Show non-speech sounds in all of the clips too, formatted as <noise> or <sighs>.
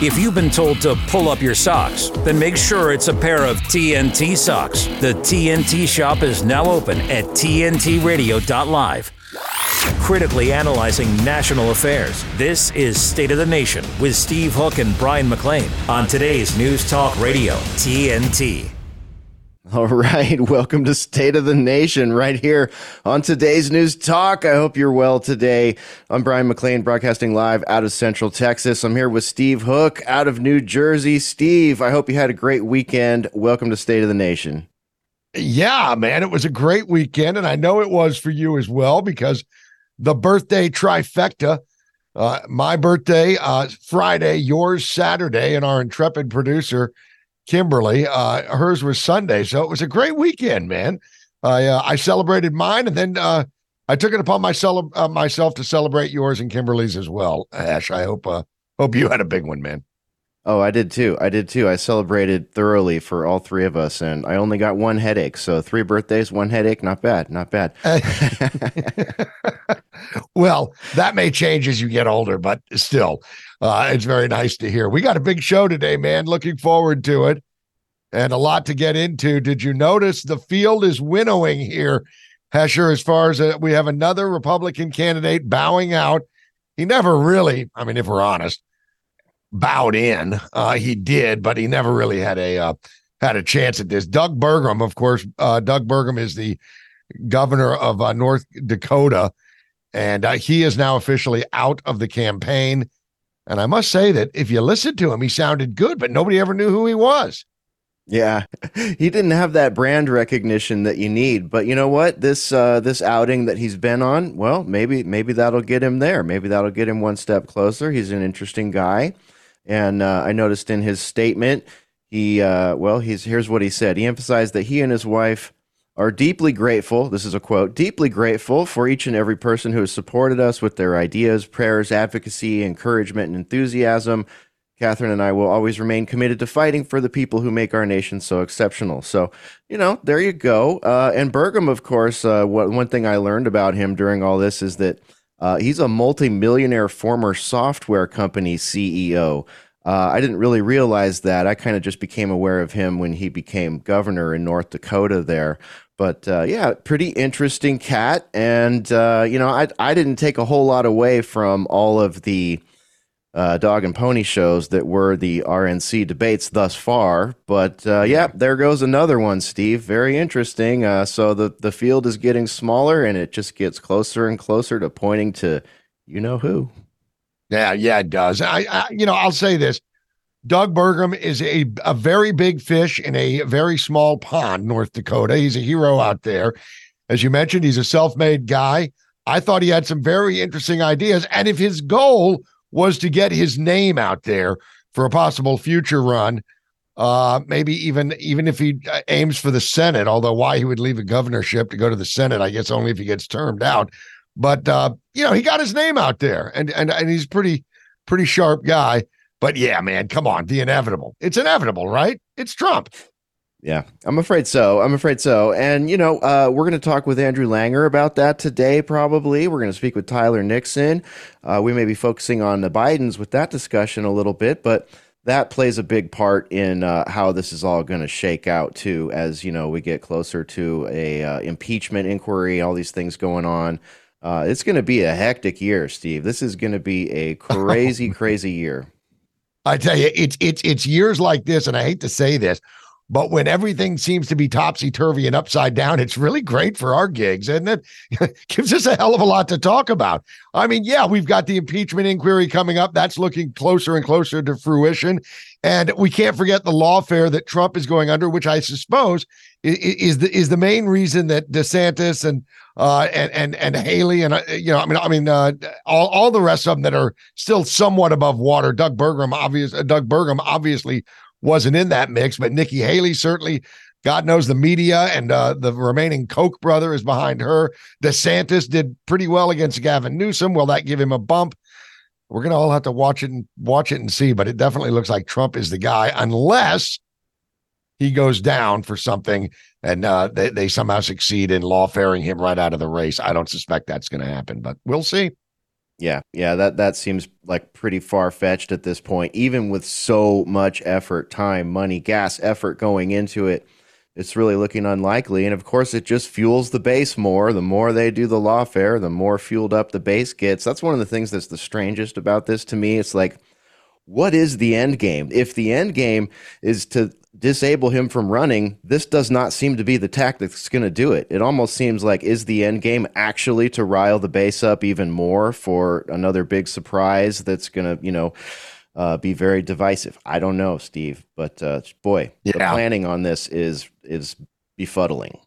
If you've been told to pull up your socks, then make sure it's a pair of TNT socks. The TNT shop is now open at TNTRadio.live. Critically analyzing national affairs. This is State of the Nation with Steve Hook and Brian McLean on today's News Talk Radio, TNT. <laughs> All right, welcome to State of the Nation right here on today's News Talk. I hope you're well today. I'm Brian McLean, broadcasting live out of Central Texas. I'm here with Steve Hook out of New Jersey. Steve, I hope you had a great weekend. Welcome to State of the Nation. Yeah, man, it was a great weekend, and I know it was for you as well because the birthday trifecta. Uh, my birthday uh, Friday, yours Saturday, and our intrepid producer Kimberly. Uh, hers was Sunday, so it was a great weekend, man. I uh, I celebrated mine, and then uh, I took it upon myself uh, myself to celebrate yours and Kimberly's as well. Ash, I hope uh, hope you had a big one, man. Oh, I did too. I did too. I celebrated thoroughly for all three of us, and I only got one headache. So three birthdays, one headache. Not bad. Not bad. <laughs> <laughs> well, that may change as you get older, but still, uh, it's very nice to hear. We got a big show today, man. Looking forward to it and a lot to get into. Did you notice the field is winnowing here, Hesher, as far as uh, we have another Republican candidate bowing out? He never really, I mean, if we're honest, bowed in. Uh, he did, but he never really had a uh, had a chance at this. Doug Burgum, of course, uh, Doug Burgum is the governor of uh, North Dakota, and uh, he is now officially out of the campaign. And I must say that if you listened to him, he sounded good, but nobody ever knew who he was. Yeah, <laughs> he didn't have that brand recognition that you need. But you know what? This uh, this outing that he's been on, well, maybe maybe that'll get him there. Maybe that'll get him one step closer. He's an interesting guy, and uh, I noticed in his statement, he uh, well, he's here's what he said. He emphasized that he and his wife are deeply grateful. This is a quote: deeply grateful for each and every person who has supported us with their ideas, prayers, advocacy, encouragement, and enthusiasm. Catherine and I will always remain committed to fighting for the people who make our nation so exceptional. So, you know, there you go. Uh, and Burgum, of course, uh, what, one thing I learned about him during all this is that uh, he's a multimillionaire former software company CEO. Uh, I didn't really realize that. I kind of just became aware of him when he became governor in North Dakota there. But uh, yeah, pretty interesting cat. And, uh, you know, I, I didn't take a whole lot away from all of the uh, dog and pony shows that were the RNC debates thus far. But uh, yeah, there goes another one, Steve. Very interesting. Uh, so the the field is getting smaller, and it just gets closer and closer to pointing to you know who. Yeah, yeah, it does. I, I you know, I'll say this. Doug Burgum is a, a very big fish in a very small pond, North Dakota. He's a hero out there. As you mentioned, he's a self made guy. I thought he had some very interesting ideas. And if his goal was to get his name out there for a possible future run. Uh, maybe even even if he uh, aims for the Senate, although why he would leave a governorship to go to the Senate, I guess only if he gets termed out. But uh, you know, he got his name out there, and and and he's pretty pretty sharp guy. But yeah, man, come on, the inevitable. It's inevitable, right? It's Trump. Yeah, I'm afraid so. I'm afraid so. And, you know, uh, we're going to talk with Andrew Langer about that today, probably. We're going to speak with Tyler Nixon. Uh, we may be focusing on the Bidens with that discussion a little bit, but that plays a big part in uh, how this is all going to shake out, too, as, you know, we get closer to a uh, impeachment inquiry, all these things going on. Uh, it's going to be a hectic year, Steve. This is going to be a <laughs> crazy, crazy year. I tell you, it's it's it's years like this, and I hate to say this, but when everything seems to be topsy turvy and upside down, it's really great for our gigs, and it <laughs> gives us a hell of a lot to talk about. I mean, yeah, we've got the impeachment inquiry coming up. That's looking closer and closer to fruition. And we can't forget the lawfare that Trump is going under, which I suppose is the is the main reason that DeSantis and uh, and and and Haley and uh, you know I mean I mean uh, all all the rest of them that are still somewhat above water. Doug Burgum, obvious uh, Doug Burgum obviously wasn't in that mix, but Nikki Haley certainly. God knows the media and uh, the remaining Koch brother is behind her. DeSantis did pretty well against Gavin Newsom. Will that give him a bump? We're gonna all have to watch it and watch it and see, but it definitely looks like Trump is the guy, unless he goes down for something and uh, they, they somehow succeed in lawfaring him right out of the race. I don't suspect that's going to happen, but we'll see. Yeah, yeah, that that seems like pretty far fetched at this point. Even with so much effort, time, money, gas, effort going into it, it's really looking unlikely. And of course, it just fuels the base more. The more they do the lawfare, the more fueled up the base gets. That's one of the things that's the strangest about this to me. It's like, what is the end game? If the end game is to disable him from running, this does not seem to be the tactic that's going to do it. It almost seems like is the end game actually to rile the base up even more for another big surprise that's going to, you know, uh, be very divisive. I don't know, Steve, but uh, boy, yeah. the planning on this is is befuddling.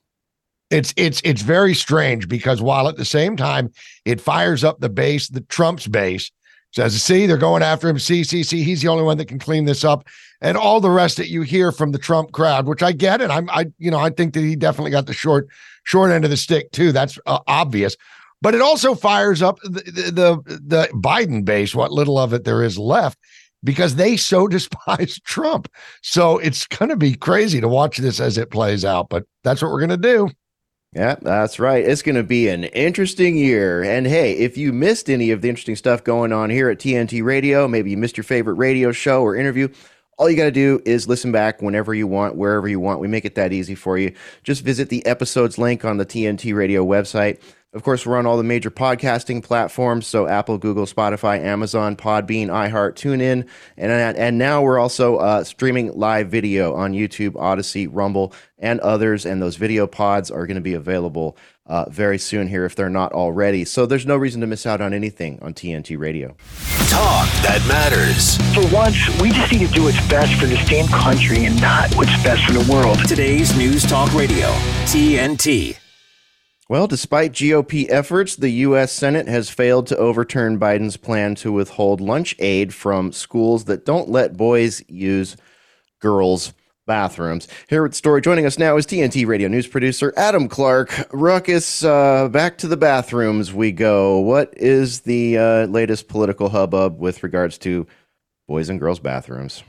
It's it's it's very strange because while at the same time it fires up the base, the Trump's base, says, see, they're going after him. See, see, see, he's the only one that can clean this up. And all the rest that you hear from the Trump crowd, which I get, and I'm, I, you know, I think that he definitely got the short, short end of the stick too. That's uh, obvious. But it also fires up the, the the Biden base, what little of it there is left, because they so <laughs> despise Trump. So it's going to be crazy to watch this as it plays out. But that's what we're going to do. Yeah, that's right. It's going to be an interesting year. And hey, if you missed any of the interesting stuff going on here at TNT Radio, maybe you missed your favorite radio show or interview, all you got to do is listen back whenever you want, wherever you want. We make it that easy for you. Just visit the episodes link on the TNT Radio website. Of course, we're on all the major podcasting platforms, so Apple, Google, Spotify, Amazon, Podbean, iHeart, TuneIn, and and now we're also uh, streaming live video on YouTube, Odysee, Rumble, and others. And those video pods are going to be available uh, very soon here if they're not already. So there's no reason to miss out on anything on TNT Radio. Talk that matters. For once, we just need to do what's best for this damn country and not what's best for the world. Today's News Talk Radio, TNT. Well, despite GOP efforts, the U.S. Senate has failed to overturn Biden's plan to withhold lunch aid from schools that don't let boys use girls' bathrooms. Here with story, joining us now is TNT radio news producer Adam Clark. Ruckus, uh, back to the bathrooms we go. What is the uh, latest political hubbub with regards to boys and girls' bathrooms?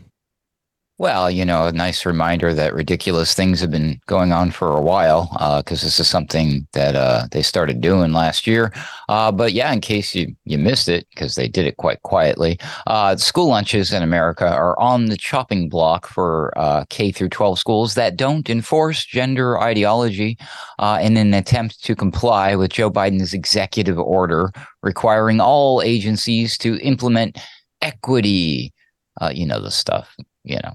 Well, you know, a nice reminder that ridiculous things have been going on for a while, because uh, this is something that uh, they started doing last year. Uh, but yeah, in case you, you missed it, because they did it quite quietly, uh, school lunches in America are on the chopping block for uh, K through 12 schools that don't enforce gender ideology uh, in an attempt to comply with Joe Biden's executive order requiring all agencies to implement equity. you know the stuff, you know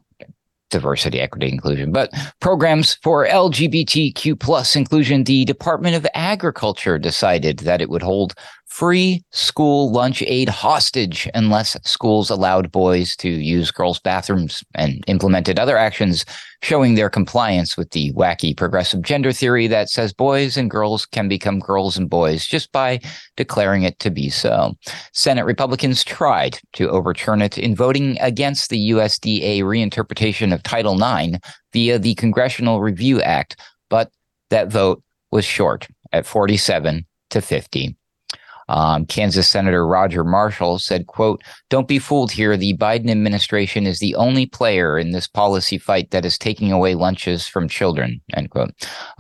diversity, equity, inclusion, but programs for LGBTQ plus inclusion. The Department of Agriculture decided that it would hold free school lunch aid hostage unless schools allowed boys to use girls' bathrooms and implemented other actions showing their compliance with the wacky progressive gender theory that says boys and girls can become girls and boys just by declaring it to be so. Senate Republicans tried to overturn it in voting against the USDA reinterpretation of Title IX via the Congressional Review Act, but that vote was short at 47 to 50. Um, Kansas Senator Roger Marshall said, quote, don't be fooled here. The Biden administration is the only player in this policy fight that is taking away lunches from children, end quote.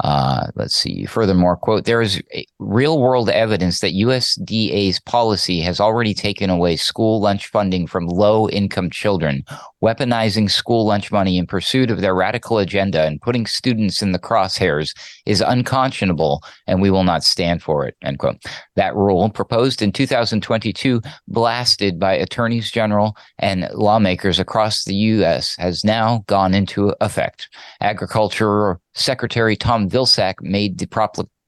Uh, let's see. Furthermore, quote, there is real world evidence that USDA's policy has already taken away school lunch funding from low income children, weaponizing school lunch money in pursuit of their radical agenda and putting students in the crosshairs is unconscionable and we will not stand for it, end quote. That rule proposed in 2022, blasted by attorneys general and lawmakers across the U.S., has now gone into effect. Agriculture Secretary Tom Vilsack made the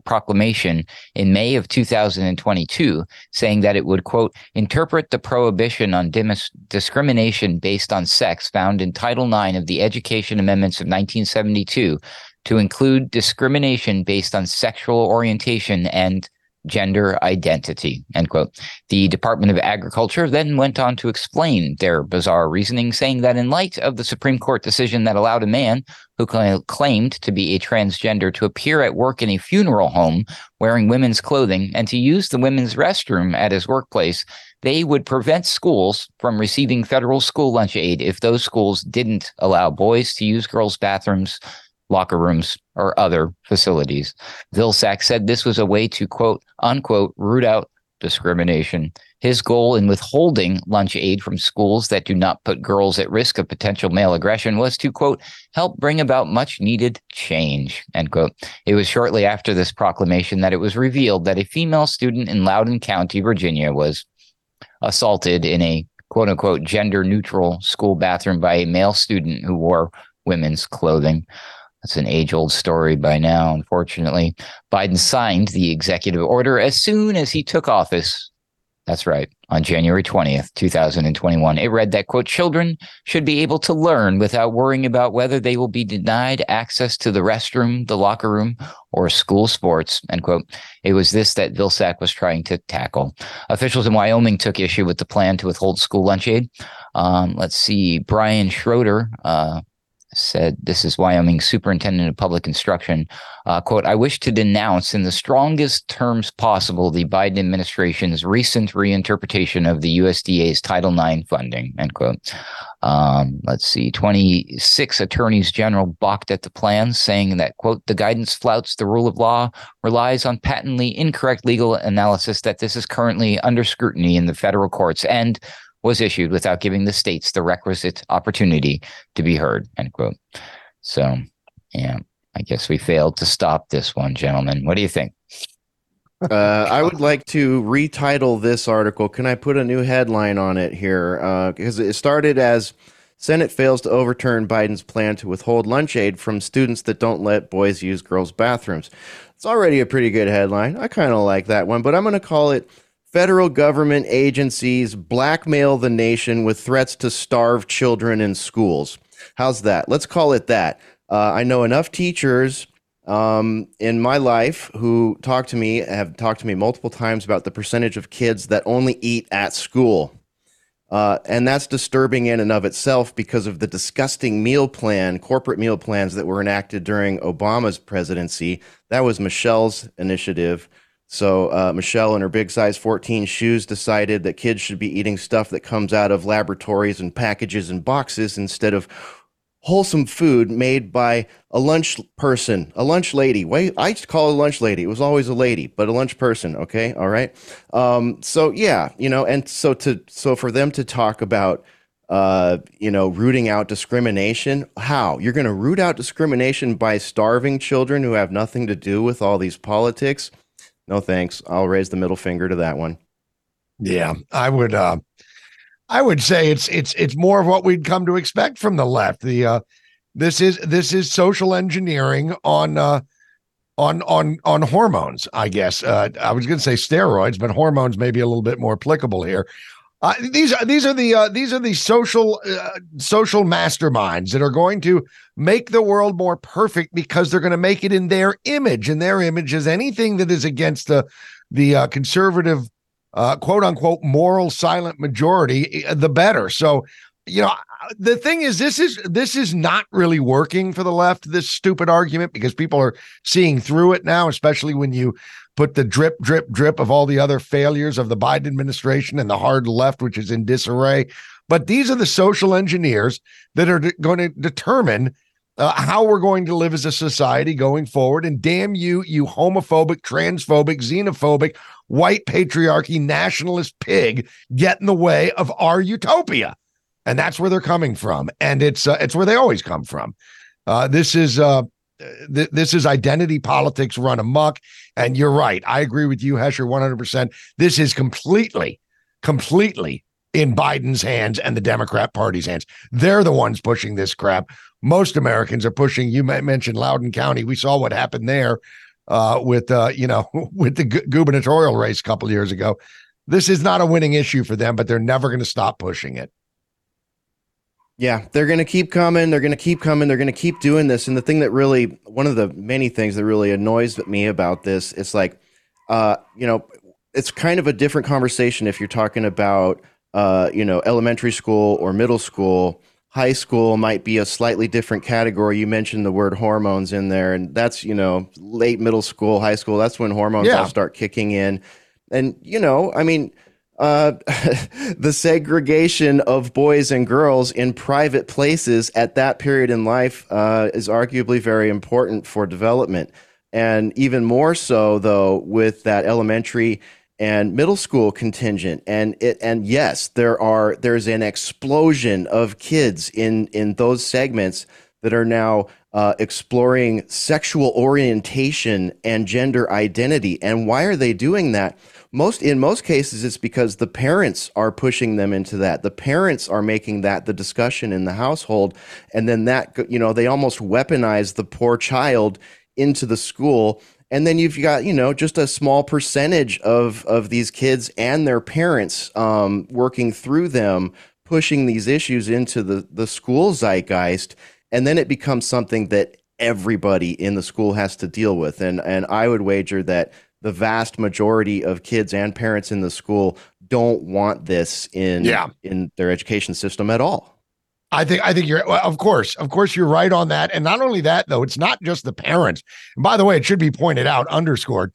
proclamation in May of 2022, saying that it would, quote, interpret the prohibition on dim- discrimination based on sex found in Title IX of the Education Amendments of 1972 to include discrimination based on sexual orientation and gender identity, end quote. The Department of Agriculture then went on to explain their bizarre reasoning, saying that in light of the Supreme Court decision that allowed a man who cl- claimed to be a transgender to appear at work in a funeral home wearing women's clothing and to use the women's restroom at his workplace, they would prevent schools from receiving federal school lunch aid if those schools didn't allow boys to use girls' bathrooms locker rooms, or other facilities. Vilsack said this was a way to quote unquote root out discrimination. His goal in withholding lunch aid from schools that do not put girls at risk of potential male aggression was to, quote, help bring about much needed change, end quote. It was shortly after this proclamation that it was revealed that a female student in Loudoun County, Virginia, was assaulted in a quote unquote gender neutral school bathroom by a male student who wore women's clothing. That's an age old story by now, unfortunately. Biden signed the executive order as soon as he took office. That's right, on January 20th, 2021. It read that, quote, children should be able to learn without worrying about whether they will be denied access to the restroom, the locker room, or school sports, end quote. It was this that Vilsack was trying to tackle. Officials in Wyoming took issue with the plan to withhold school lunch aid. Um, let's see, Brian Schroeder, uh, said this is Wyoming Superintendent of Public Instruction. Uh, quote, I wish to denounce in the strongest terms possible the Biden administration's recent reinterpretation of the USDA's Title IX funding, end quote. Um, let's see, 26 attorneys general balked at the plan, saying that, quote, the guidance flouts the rule of law, relies on patently incorrect legal analysis that this is currently under scrutiny in the federal courts, and was issued without giving the states the requisite opportunity to be heard, end quote. So, yeah, I guess we failed to stop this one, gentlemen. What do you think? uh, I would like to retitle this article. Can I put a new headline on it here? Uh, because it started as Senate fails to overturn Biden's plan to withhold lunch aid from students that don't let boys use girls' bathrooms. It's already a pretty good headline. I kind of like that one, but I'm going to call it Federal government agencies blackmail the nation with threats to starve children in schools. How's that? Let's call it that. Uh, I know enough teachers um, in my life who talk to me, have talked to me multiple times about the percentage of kids that only eat at school. Uh, and that's disturbing in and of itself because of the disgusting meal plan, corporate meal plans that were enacted during Obama's presidency. That was Michelle's initiative. So uh, Michelle and her big size 14 shoes decided that kids should be eating stuff that comes out of laboratories and packages and boxes instead of wholesome food made by a lunch person, a lunch lady. Wait, I used to call a lunch lady. It was always a lady, but a lunch person. Okay, all right. Um, so yeah, you know, and so to so for them to talk about uh, you know, rooting out discrimination. How? You're going to root out discrimination by starving children who have nothing to do with all these politics? No thanks. I'll raise the middle finger to that one. Yeah, I would. uh I would say it's it's it's more of what we'd come to expect from the left. The uh this is this is social engineering on uh on on on hormones. I guess uh, I was going to say steroids, but hormones may be a little bit more applicable here. Uh, these are these are the uh, these are the social uh, social masterminds that are going to make the world more perfect because they're going to make it in their image, and their image is anything that is against the the uh, conservative uh, quote unquote moral silent majority, eh, the better. So you know the thing is this is this is not really working for the left this stupid argument because people are seeing through it now especially when you put the drip, drip, drip of all the other failures of the Biden administration and the hard left, which is in disarray. But these are the social engineers that are de- going to determine uh, how we're going to live as a society going forward. And damn you, you homophobic, transphobic, xenophobic, white patriarchy, nationalist pig, get in the way of our utopia. And that's where they're coming from. And it's uh, it's where they always come from. Uh, this is uh, th- this is identity politics run amok. And you're right. I agree with you, Hesher, 100%. This is completely, completely in Biden's hands and the Democrat Party's hands. They're the ones pushing this crap. Most Americans are pushing. You mentioned Loudoun County. We saw what happened there uh, with, uh, you know, <laughs> with the gu- gubernatorial race a couple years ago. This is not a winning issue for them, but they're never going to stop pushing it. Yeah, they're going to keep coming. They're going to keep coming. They're going to keep doing this. And the thing that really, one of the many things that really annoys me about this, it's like, uh, you know, it's kind of a different conversation if you're talking about, uh, you know, elementary school or middle school. High school might be a slightly different category. You mentioned the word hormones in there, and that's, you know, late middle school, high school. That's when hormones yeah. all start kicking in. And, you know, I mean, uh, <laughs> the segregation of boys and girls in private places at that period in life uh, is arguably very important for development. And even more so, though, with that elementary and middle school contingent. And it and yes there are there's an explosion of kids in in those segments that are now uh, exploring sexual orientation and gender identity. And why are they doing that most in most cases it's because the parents are pushing them into that. The parents are making that the discussion in the household and then that you know they almost weaponize the poor child into the school. And then you've got you know just a small percentage of of these kids and their parents um, working through them pushing these issues into the the school zeitgeist. And then it becomes something that everybody in the school has to deal with. And and I would wager that the vast majority of kids and parents in the school don't want this in yeah. in their education system at all I think I think you're well, of course, of course you're right on that. And not only that, though, it's not just the parents. And by the way, it should be pointed out, underscored,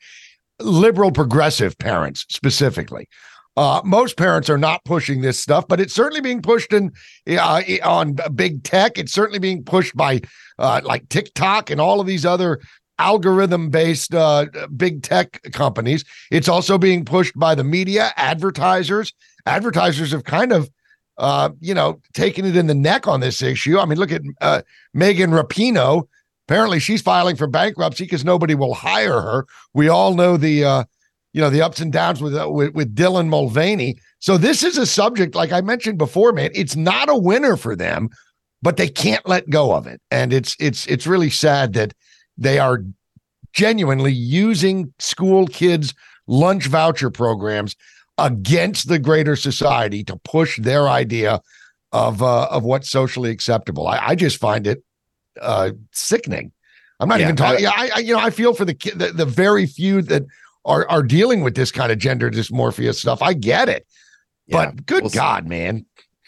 liberal progressive parents specifically. Uh, most parents are not pushing this stuff, but it's certainly being pushed in uh, on big tech. It's certainly being pushed by uh, like TikTok and all of these other algorithm based uh, big tech companies. It's also being pushed by the media, advertisers. Advertisers have kind of uh, you know, taking it in the neck on this issue. I mean, look at uh, Megan Rapinoe. Apparently, she's filing for bankruptcy because nobody will hire her. We all know the, uh, you know, the ups and downs with, uh, with with Dylan Mulvaney. So this is a subject, like I mentioned before, man. It's not a winner for them, but they can't let go of it, and it's it's it's really sad that they are genuinely using school kids lunch voucher programs against the greater society to push their idea of uh, of what's socially acceptable. I, I just find it uh, sickening. I'm not yeah, even talking. I, I, you know, I feel for the, the the very few that are are dealing with this kind of gender dysmorphia stuff. I get it, yeah. but good well, God, man.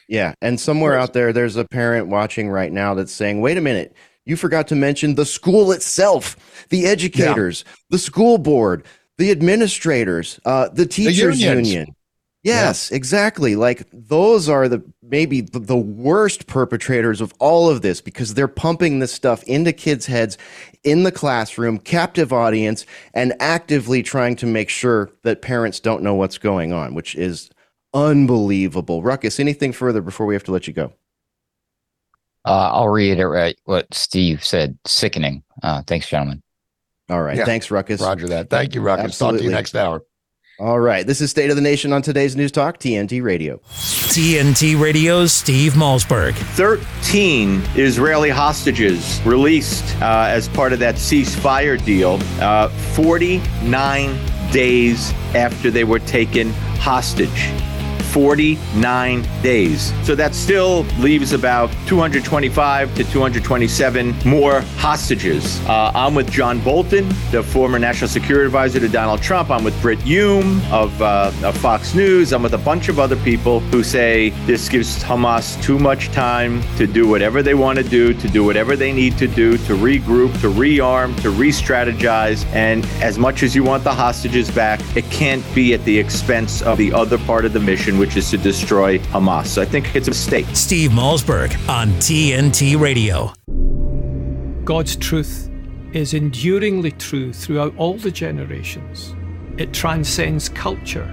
Yeah, and somewhere out there, there's a parent watching right now that's saying, "Wait a minute." You forgot to mention the school itself, the educators, yeah. the school board, the administrators, uh, the teachers the union. Yes, yeah. exactly. Like those are the maybe the, the, worst perpetrators of all of this because they're pumping this stuff into kids' heads in the classroom, captive audience, and actively trying to make sure that parents don't know what's going on, which is unbelievable. Ruckus, anything further before we have to let you go? Uh, I'll reiterate what Steve said. Sickening. Uh, thanks, gentlemen. All right. Yeah. Thanks, Ruckus. Roger that. Thank you, Ruckus. Absolutely. Talk to you next hour. All right. This is State of the Nation on today's News Talk, TNT Radio. TNT Radio's Steve Malzberg. 13 Israeli hostages released uh, as part of that ceasefire deal uh, 49 days after they were taken hostage. 49 days. So that still leaves about 225 to 227 more hostages. Uh, I'm with John Bolton, the former national security advisor to Donald Trump. I'm with Brit Hume of, uh, of Fox News. I'm with a bunch of other people who say this gives Hamas too much time to do whatever they want to do, to do whatever they need to do, to regroup, to rearm, to re strategize. And as much as you want the hostages back, it can't be at the expense of the other part of the mission, which is to destroy Hamas. So I think it's a mistake. Steve Malzberg on TNT Radio. God's truth is enduringly true throughout all the generations. It transcends culture.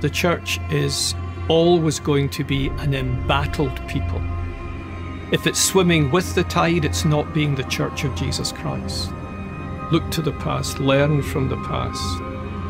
The church is always going to be an embattled people. If it's swimming with the tide, it's not being the church of Jesus Christ. Look to the past, learn from the past,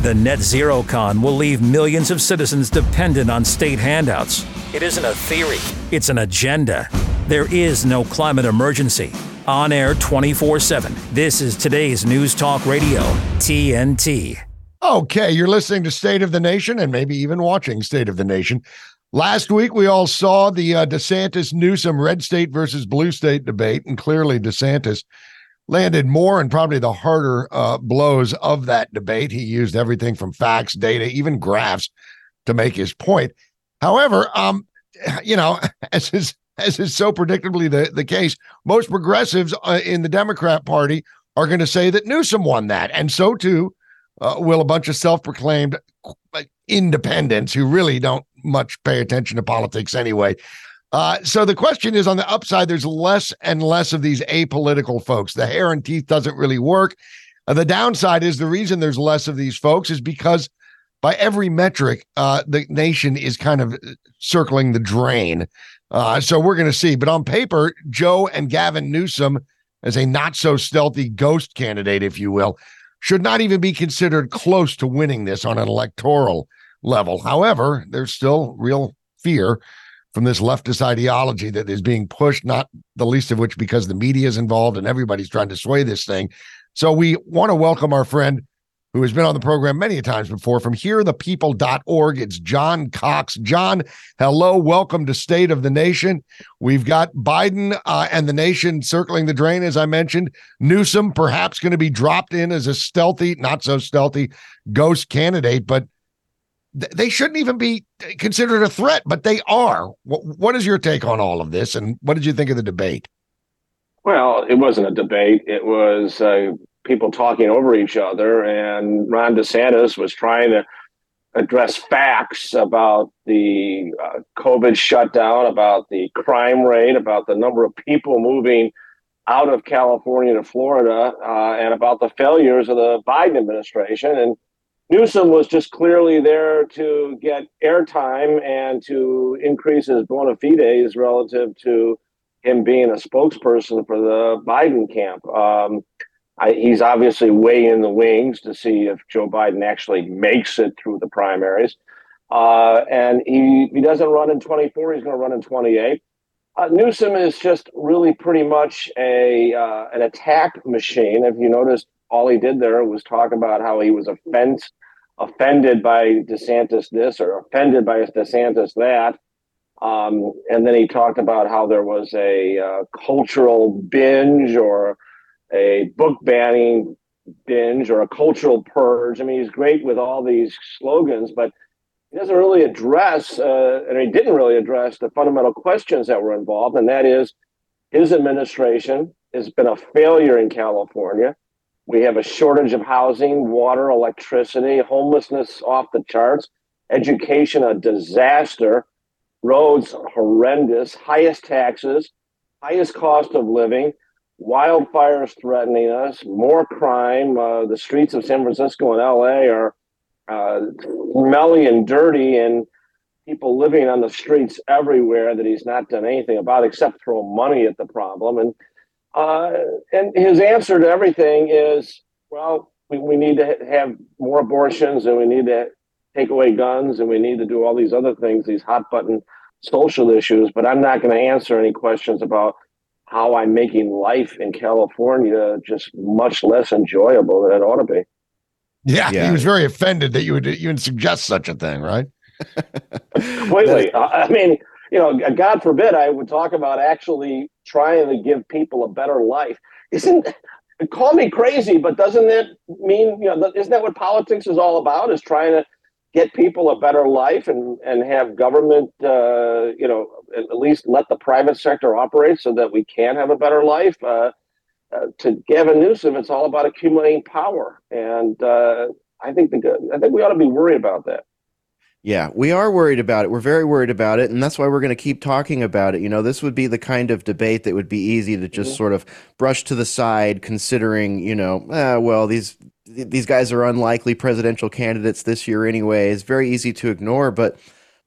The net zero con will leave millions of citizens dependent on state handouts. It isn't a theory, it's an agenda. There is no climate emergency. On air 24 7. This is today's News Talk Radio, TNT. Okay, you're listening to State of the Nation and maybe even watching State of the Nation. Last week, we all saw the uh, DeSantis Newsom red state versus blue state debate, and clearly DeSantis landed more and probably the harder uh, blows of that debate. He used everything from facts, data, even graphs to make his point. However, um, <laughs> you know, <laughs> as is as is so predictably the, the case, most progressives uh, in the Democrat Party are going to say that Newsom won that, and so too uh, will a bunch of self-proclaimed independents who really don't much pay attention to politics anyway. Uh, so the question is on the upside, there's less and less of these apolitical folks. The hair and teeth doesn't really work. Uh, the downside is the reason there's less of these folks is because by every metric, uh, the nation is kind of circling the drain. Uh, so we're going to see. But on paper, Joe and Gavin Newsom, as a not so stealthy ghost candidate, if you will, should not even be considered close to winning this on an electoral level. However, there's still real fear from this leftist ideology that is being pushed, not the least of which because the media is involved and everybody's trying to sway this thing. So we want to welcome our friend who has been on the program many times before from hearthepeople.org. It's John Cox. John, hello. Welcome to State of the Nation. We've got Biden uh, and the nation circling the drain, as I mentioned. Newsom perhaps going to be dropped in as a stealthy, not so stealthy ghost candidate, but they shouldn't even be considered a threat, but they are. What, is your take on all of this, and what did you think of the debate? Well, it wasn't a debate. It was uh, people talking over each other, and Ron DeSantis was trying to address facts about the uh, COVID shutdown, about the crime rate, about the number of people moving out of California to Florida, uh, and about the failures of the Biden administration. And Newsom was just clearly there to get airtime and to increase his bona fides relative to him being a spokesperson for the Biden camp. Um, I, he's obviously way in the wings to see if Joe Biden actually makes it through the primaries. Uh, and he, he doesn't run in 24, he's going to run in 28. Uh, Newsom is just really pretty much a uh, an attack machine. If you noticed, all he did there was talk about how he was offense, offended by DeSantis this or offended by DeSantis that. Um, and then he talked about how there was a uh, cultural binge or a book banning binge or a cultural purge. I mean, he's great with all these slogans, but he doesn't really address, uh, and he didn't really address the fundamental questions that were involved, and that is his administration has been a failure in California. We have a shortage of housing, water, electricity, homelessness off the charts, education a disaster, roads horrendous, highest taxes, highest cost of living wildfires threatening us, more crime. Uh, the streets of San Francisco and LA are uh, smelly and dirty, and people living on the streets everywhere that he's not done anything about except throw money at the problem. And Uh, and his answer to everything is, well, we, we need to have more abortions and we need to take away guns and we need to do all these other things, these hot button social issues. But I'm not going to answer any questions about how I'm making life in California just much less enjoyable than it ought to be. Yeah, yeah. he was very offended that you would you would suggest such a thing, right? Completely. <laughs> I mean, you know, God forbid I would talk about actually trying to give people a better life. Isn't call me crazy, but doesn't that mean you know? Isn't that what politics is all about? Is trying to get people a better life and and have government, uh, you know, at least let the private sector operate so that we can have a better life. Uh, uh, to Gavin Newsom, it's all about accumulating power, and uh, I think the I think we ought to be worried about that. Yeah, we are worried about it. We're very worried about it, and that's why we're going to keep talking about it. You know, this would be the kind of debate that would be easy to just mm-hmm. sort of brush to the side, considering, you know, ah, well, these these guys are unlikely presidential candidates this year anyway. It's very easy to ignore, but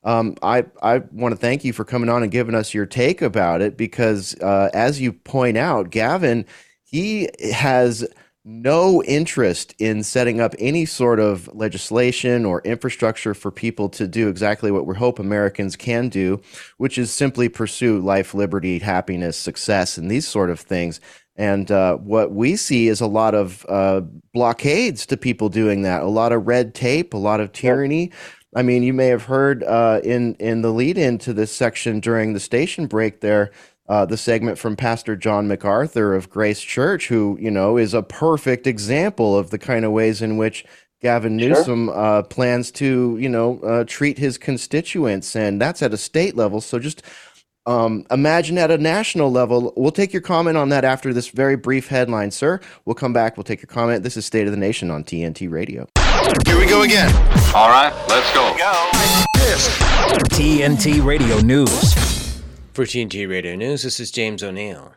um, I I want to thank you for coming on and giving us your take about it because, uh, as you point out, Gavin, he has no interest in setting up any sort of legislation or infrastructure for people to do exactly what we hope Americans can do, which is simply pursue life, liberty, happiness, success, and these sort of things. And uh, what we see is a lot of uh, blockades to people doing that, a lot of red tape, a lot of tyranny. I mean, you may have heard uh, in in the lead into this section during the station break there uh, the segment from Pastor John MacArthur of Grace Church, who you know is a perfect example of the kind of ways in which Gavin Newsom sure. uh, plans to you know uh, treat his constituents, and that's at a state level. So just um, imagine at a national level. We'll take your comment on that after this very brief headline, sir. We'll come back. We'll take your comment. This is State of the Nation on TNT Radio. Here we go again. All right, let's go. go. TNT Radio News. For TNT Radio News, this is James O'Neill.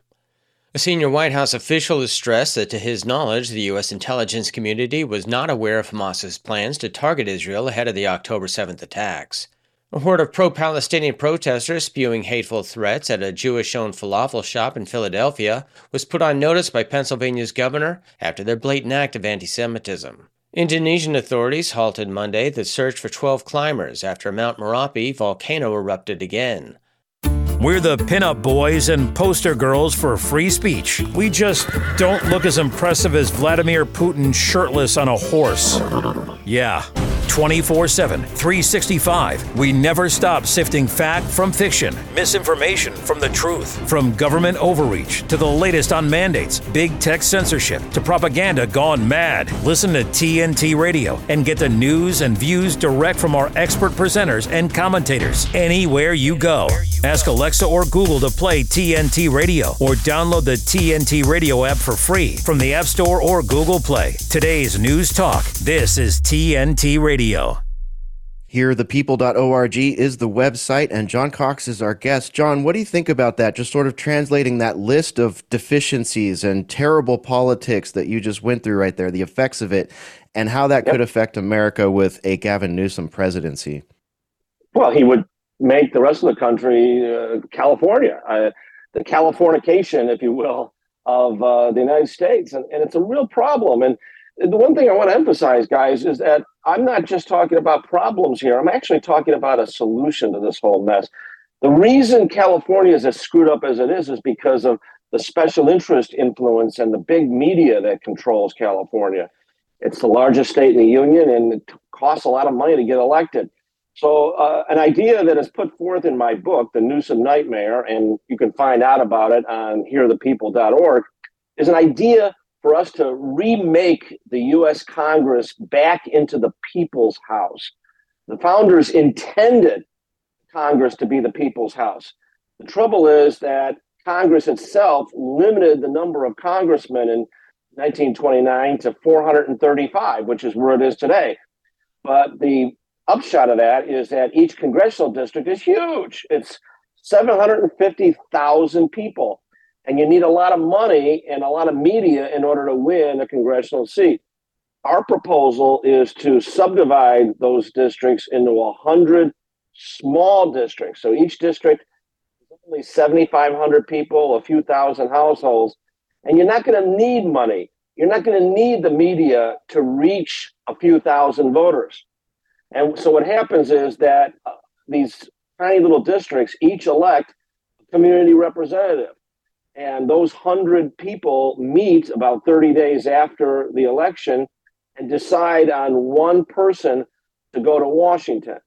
A senior White House official has stressed that, to his knowledge, the U.S. intelligence community was not aware of Hamas's plans to target Israel ahead of the October 7th attacks. A horde of pro Palestinian protesters spewing hateful threats at a Jewish owned falafel shop in Philadelphia was put on notice by Pennsylvania's governor after their blatant act of anti Semitism. Indonesian authorities halted Monday the search for 12 climbers after Mount Merapi volcano erupted again. We're the pinup boys and poster girls for free speech. We just don't look as impressive as Vladimir Putin shirtless on a horse. Yeah. 24 7, 365. We never stop sifting fact from fiction, misinformation from the truth, from government overreach to the latest on mandates, big tech censorship to propaganda gone mad. Listen to TNT Radio and get the news and views direct from our expert presenters and commentators anywhere you go. Ask Alexa or Google to play TNT Radio or download the TNT Radio app for free from the App Store or Google Play. Today's News Talk. This is TNT Radio. Radio. hearthepeople.org is the website, and John Cox is our guest. John, what do you think about that? Just sort of translating that list of deficiencies and terrible politics that you just went through right there, the effects of it, and how that yep. could affect America with a Gavin Newsom presidency. Well, he would make the rest of the country uh, California, uh, the Californication, if you will, of uh, the United States. And, and it's a real problem. And the one thing I want to emphasize, guys, is that I'm not just talking about problems here. I'm actually talking about a solution to this whole mess. The reason California is as screwed up as it is is because of the special interest influence and the big media that controls California. It's the largest state in the union and it costs a lot of money to get elected. So, uh, an idea that is put forth in my book, The Newsom Nightmare, and you can find out about it on hearthepeople.org, is an idea for us to remake the US Congress back into the people's house. The founders intended Congress to be the people's house. The trouble is that Congress itself limited the number of congressmen in 1929 to 435, which is where it is today. But the upshot of that is that each congressional district is huge. It's 750,000 people and you need a lot of money and a lot of media in order to win a congressional seat. Our proposal is to subdivide those districts into 100 small districts. So each district is only 7,500 people, a few thousand households, And you're not going to need money. You're not going to need the media to reach a few thousand voters. And so what happens is that uh, these tiny little districts each elect a community representative. And those 100 people meet about 30 days after the election and decide on one person to go to Washington.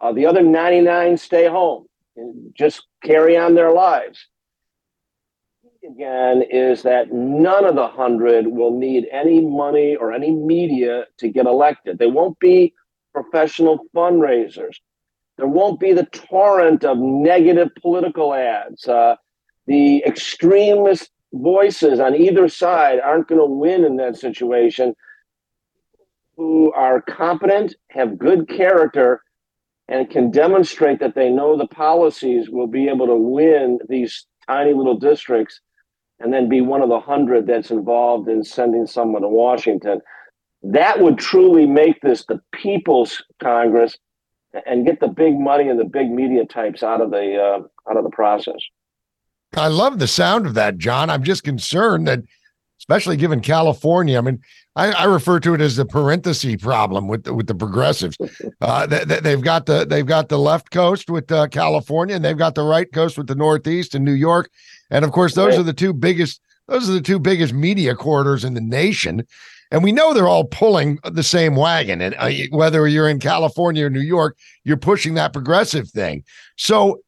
Uh, the other 99 stay home and just carry on their lives. Again, is that none of the 100 will need any money or any media to get elected. They won't be professional fundraisers. There won't be the torrent of negative political ads. Uh, the extremist voices on either side aren't going to win in that situation. Who are competent, have good character, and can demonstrate that they know the policies will be able to win these tiny little districts and then be one of the hundred that's involved in sending someone to Washington. That would truly make this the People's Congress and get the big money and the big media types out of the uh, out of the process. I love the sound of that, John. I'm just concerned that, especially given California, I mean, I, I refer to it as the parenthesis problem with the, with the progressives. <laughs> Uh, they, they've got the they've got the left coast with uh, California, and they've got the right coast with the Northeast and New York, and of course, those are the two biggest those are the two biggest media corridors in the nation. And we know they're all pulling the same wagon. And uh, whether you're in California or New York, you're pushing that progressive thing. So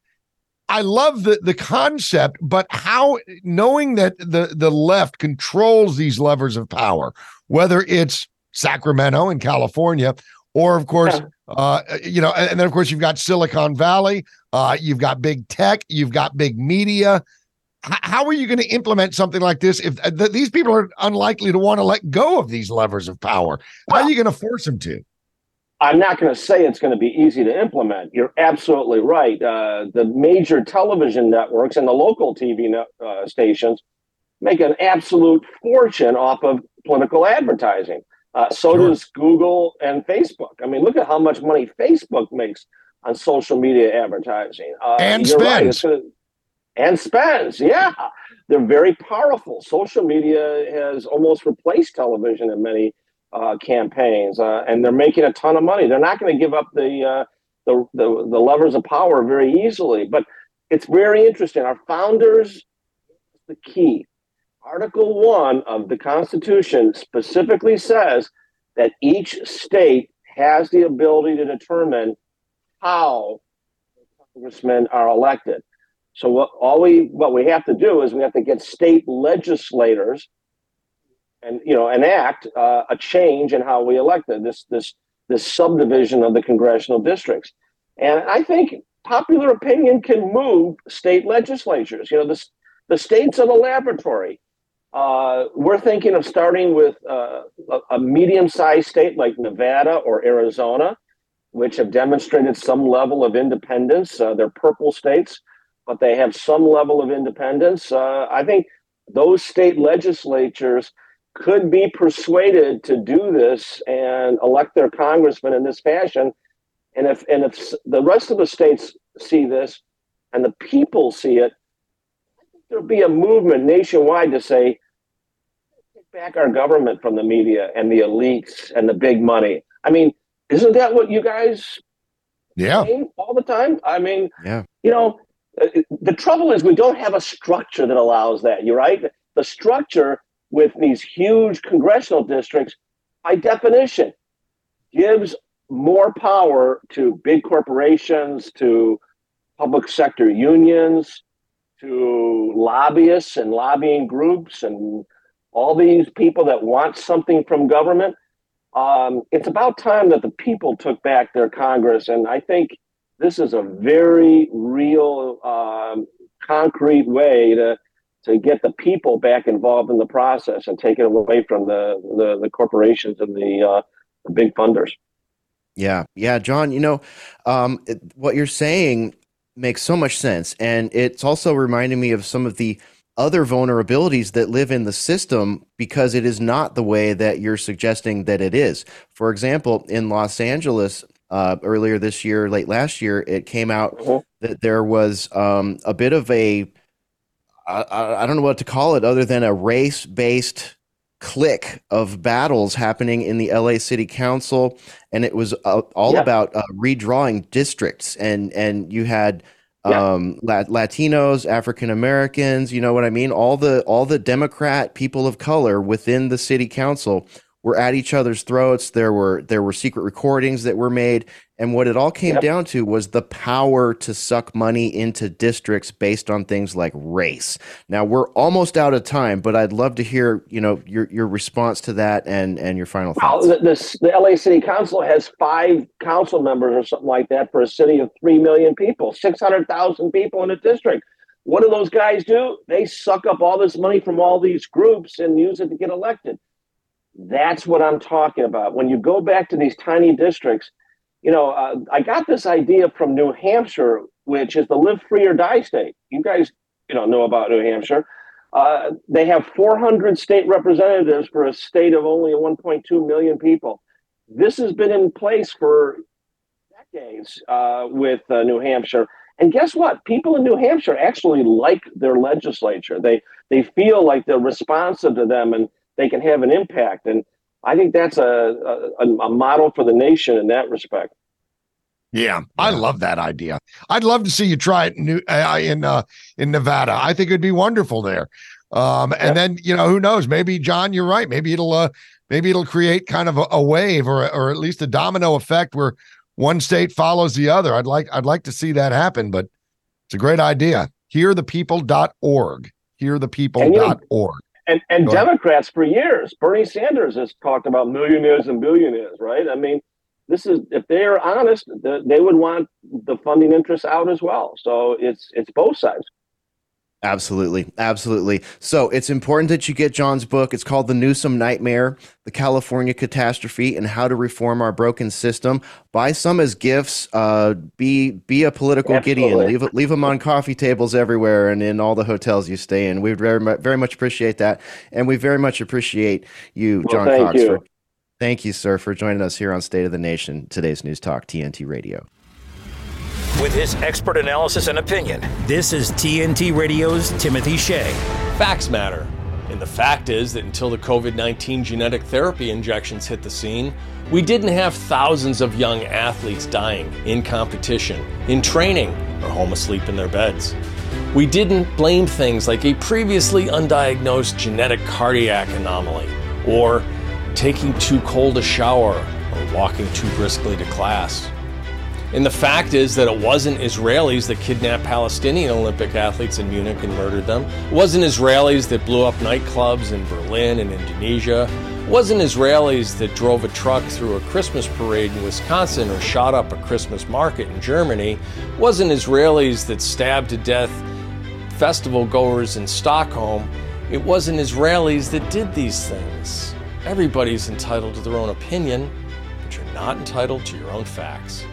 I love the the concept, but how knowing that the the left controls these levers of power, whether it's Sacramento in California, or of course, uh, you know, and then of course you've got Silicon Valley, uh, you've got big tech, you've got big media. How are you going to implement something like this if uh, th- these people are unlikely to want to let go of these levers of power? How are you going to force them to? I'm not going to say it's going to be easy to implement. You're absolutely right. Uh, the major television networks and the local TV net, uh, stations make an absolute fortune off of political advertising. Uh, so sure. does Google and Facebook. I mean, look at how much money Facebook makes on social media advertising. Uh, and spends. Right, and spends, yeah. They're very powerful. Social media has almost replaced television in many uh, campaigns, uh, and they're making a ton of money. They're not going to give up the, uh, the, the the levers of power very easily. But it's very interesting. Our founders, the key. Article one of the Constitution specifically says that each state has the ability to determine how congressmen are elected. So what all we what we have to do is we have to get state legislators and you know enact uh, a change in how we elect this this this subdivision of the congressional districts. And I think popular opinion can move state legislatures. You know, the the states are the laboratory. Uh, we're thinking of starting with uh, a, a medium-sized state like Nevada or Arizona, which have demonstrated some level of independence. Uh, they're purple states, but they have some level of independence. Uh, I think those state legislatures could be persuaded to do this and elect their congressman in this fashion. And if and if the rest of the states see this and the people see it, there'll be a movement nationwide to say, take back our government from the media and the elites and the big money. I mean, isn't that what you guys yeah all the time? I mean, yeah. You know, the trouble is we don't have a structure that allows that. You're right. The structure with these huge congressional districts, by definition, gives more power to big corporations, to public sector unions, to lobbyists and lobbying groups, and all these people that want something from government. Um, it's about time that the people took back their Congress, and I think this is a very real, um, concrete way to to get the people back involved in the process and take it away from the the, the corporations and the, uh, the big funders. Yeah, yeah, John. You know, um, it, what you're saying makes so much sense, and it's also reminding me of some of the other vulnerabilities that live in the system because it is not the way that you're suggesting that it is. For example, in Los Angeles, uh, earlier this year, late last year, it came out mm-hmm. that there was um, a bit of a I, I don't know what to call it other than a race based clique of battles happening in the LA City Council, and it was uh, all yeah. about uh, redrawing districts, and and you had yeah. um, Latinos, African Americans, you know what I mean? All the all the Democrat people of color within the city council were at each other's throats. There were there were secret recordings that were made, and what it all came yep. down to was the power to suck money into districts based on things like race. Now we're almost out of time, but I'd love to hear you know your your response to that and and your final thoughts. Well, the, the LA City Council has five council members or something like that for a city of three million people, six hundred thousand people in a district. What do those guys do? They suck up all this money from all these groups and use it to get elected. That's what I'm talking about. When you go back to these tiny districts, you know, uh, I got this idea from New Hampshire, which is the live free or die state. You guys, you know, know about New Hampshire. Uh, they have 400 state representatives for a state of only 1.2 million people. This has been in place for decades uh, with uh, New Hampshire. And guess what? People in New Hampshire actually like their legislature. They they feel like they're responsive to them and they can have an impact. And I think that's a, a, a model for the nation in that respect. Yeah, I love that idea. I'd love to see you try it in New, uh, in uh, in Nevada. I think it'd be wonderful there. Um, and then you know who knows? Maybe John, you're right. Maybe it'll uh, maybe it'll create kind of a, a wave or or at least a domino effect where one state follows the other. I'd like I'd like to see that happen. But it's a great idea. Hearthepeople.org. Hearthepeople.org. And and Democrats for years, Bernie Sanders has talked about millionaires and billionaires, right? I mean, this is if they're honest, they would want the funding interests out as well. So it's it's both sides. Absolutely. Absolutely. So it's important that you get John's book. It's called The Newsom Nightmare, The California Catastrophe, and How to Reform Our Broken System. Buy some as gifts. Uh, be be a political Absolutely. Gideon. Leave, leave them on coffee tables everywhere and in all the hotels you stay in. We would very, very much appreciate that. And we very much appreciate you, well, John Cox. You. For, thank you, sir, for joining us here on State of the Nation, today's News Talk, TNT Radio. With his expert analysis and opinion, this is TNT Radio's Timothy Shea. Facts matter. And the fact is that until the COVID 19 genetic therapy injections hit the scene, we didn't have thousands of young athletes dying in competition, in training, or home asleep in their beds. We didn't blame things like a previously undiagnosed genetic cardiac anomaly, or taking too cold a shower, or walking too briskly to class. And the fact is that it wasn't Israelis that kidnapped Palestinian Olympic athletes in Munich and murdered them. It wasn't Israelis that blew up nightclubs in Berlin and Indonesia. It wasn't Israelis that drove a truck through a Christmas parade in Wisconsin or shot up a Christmas market in Germany. It wasn't Israelis that stabbed to death festival goers in Stockholm. It wasn't Israelis that did these things. Everybody's entitled to their own opinion, but you're not entitled to your own facts.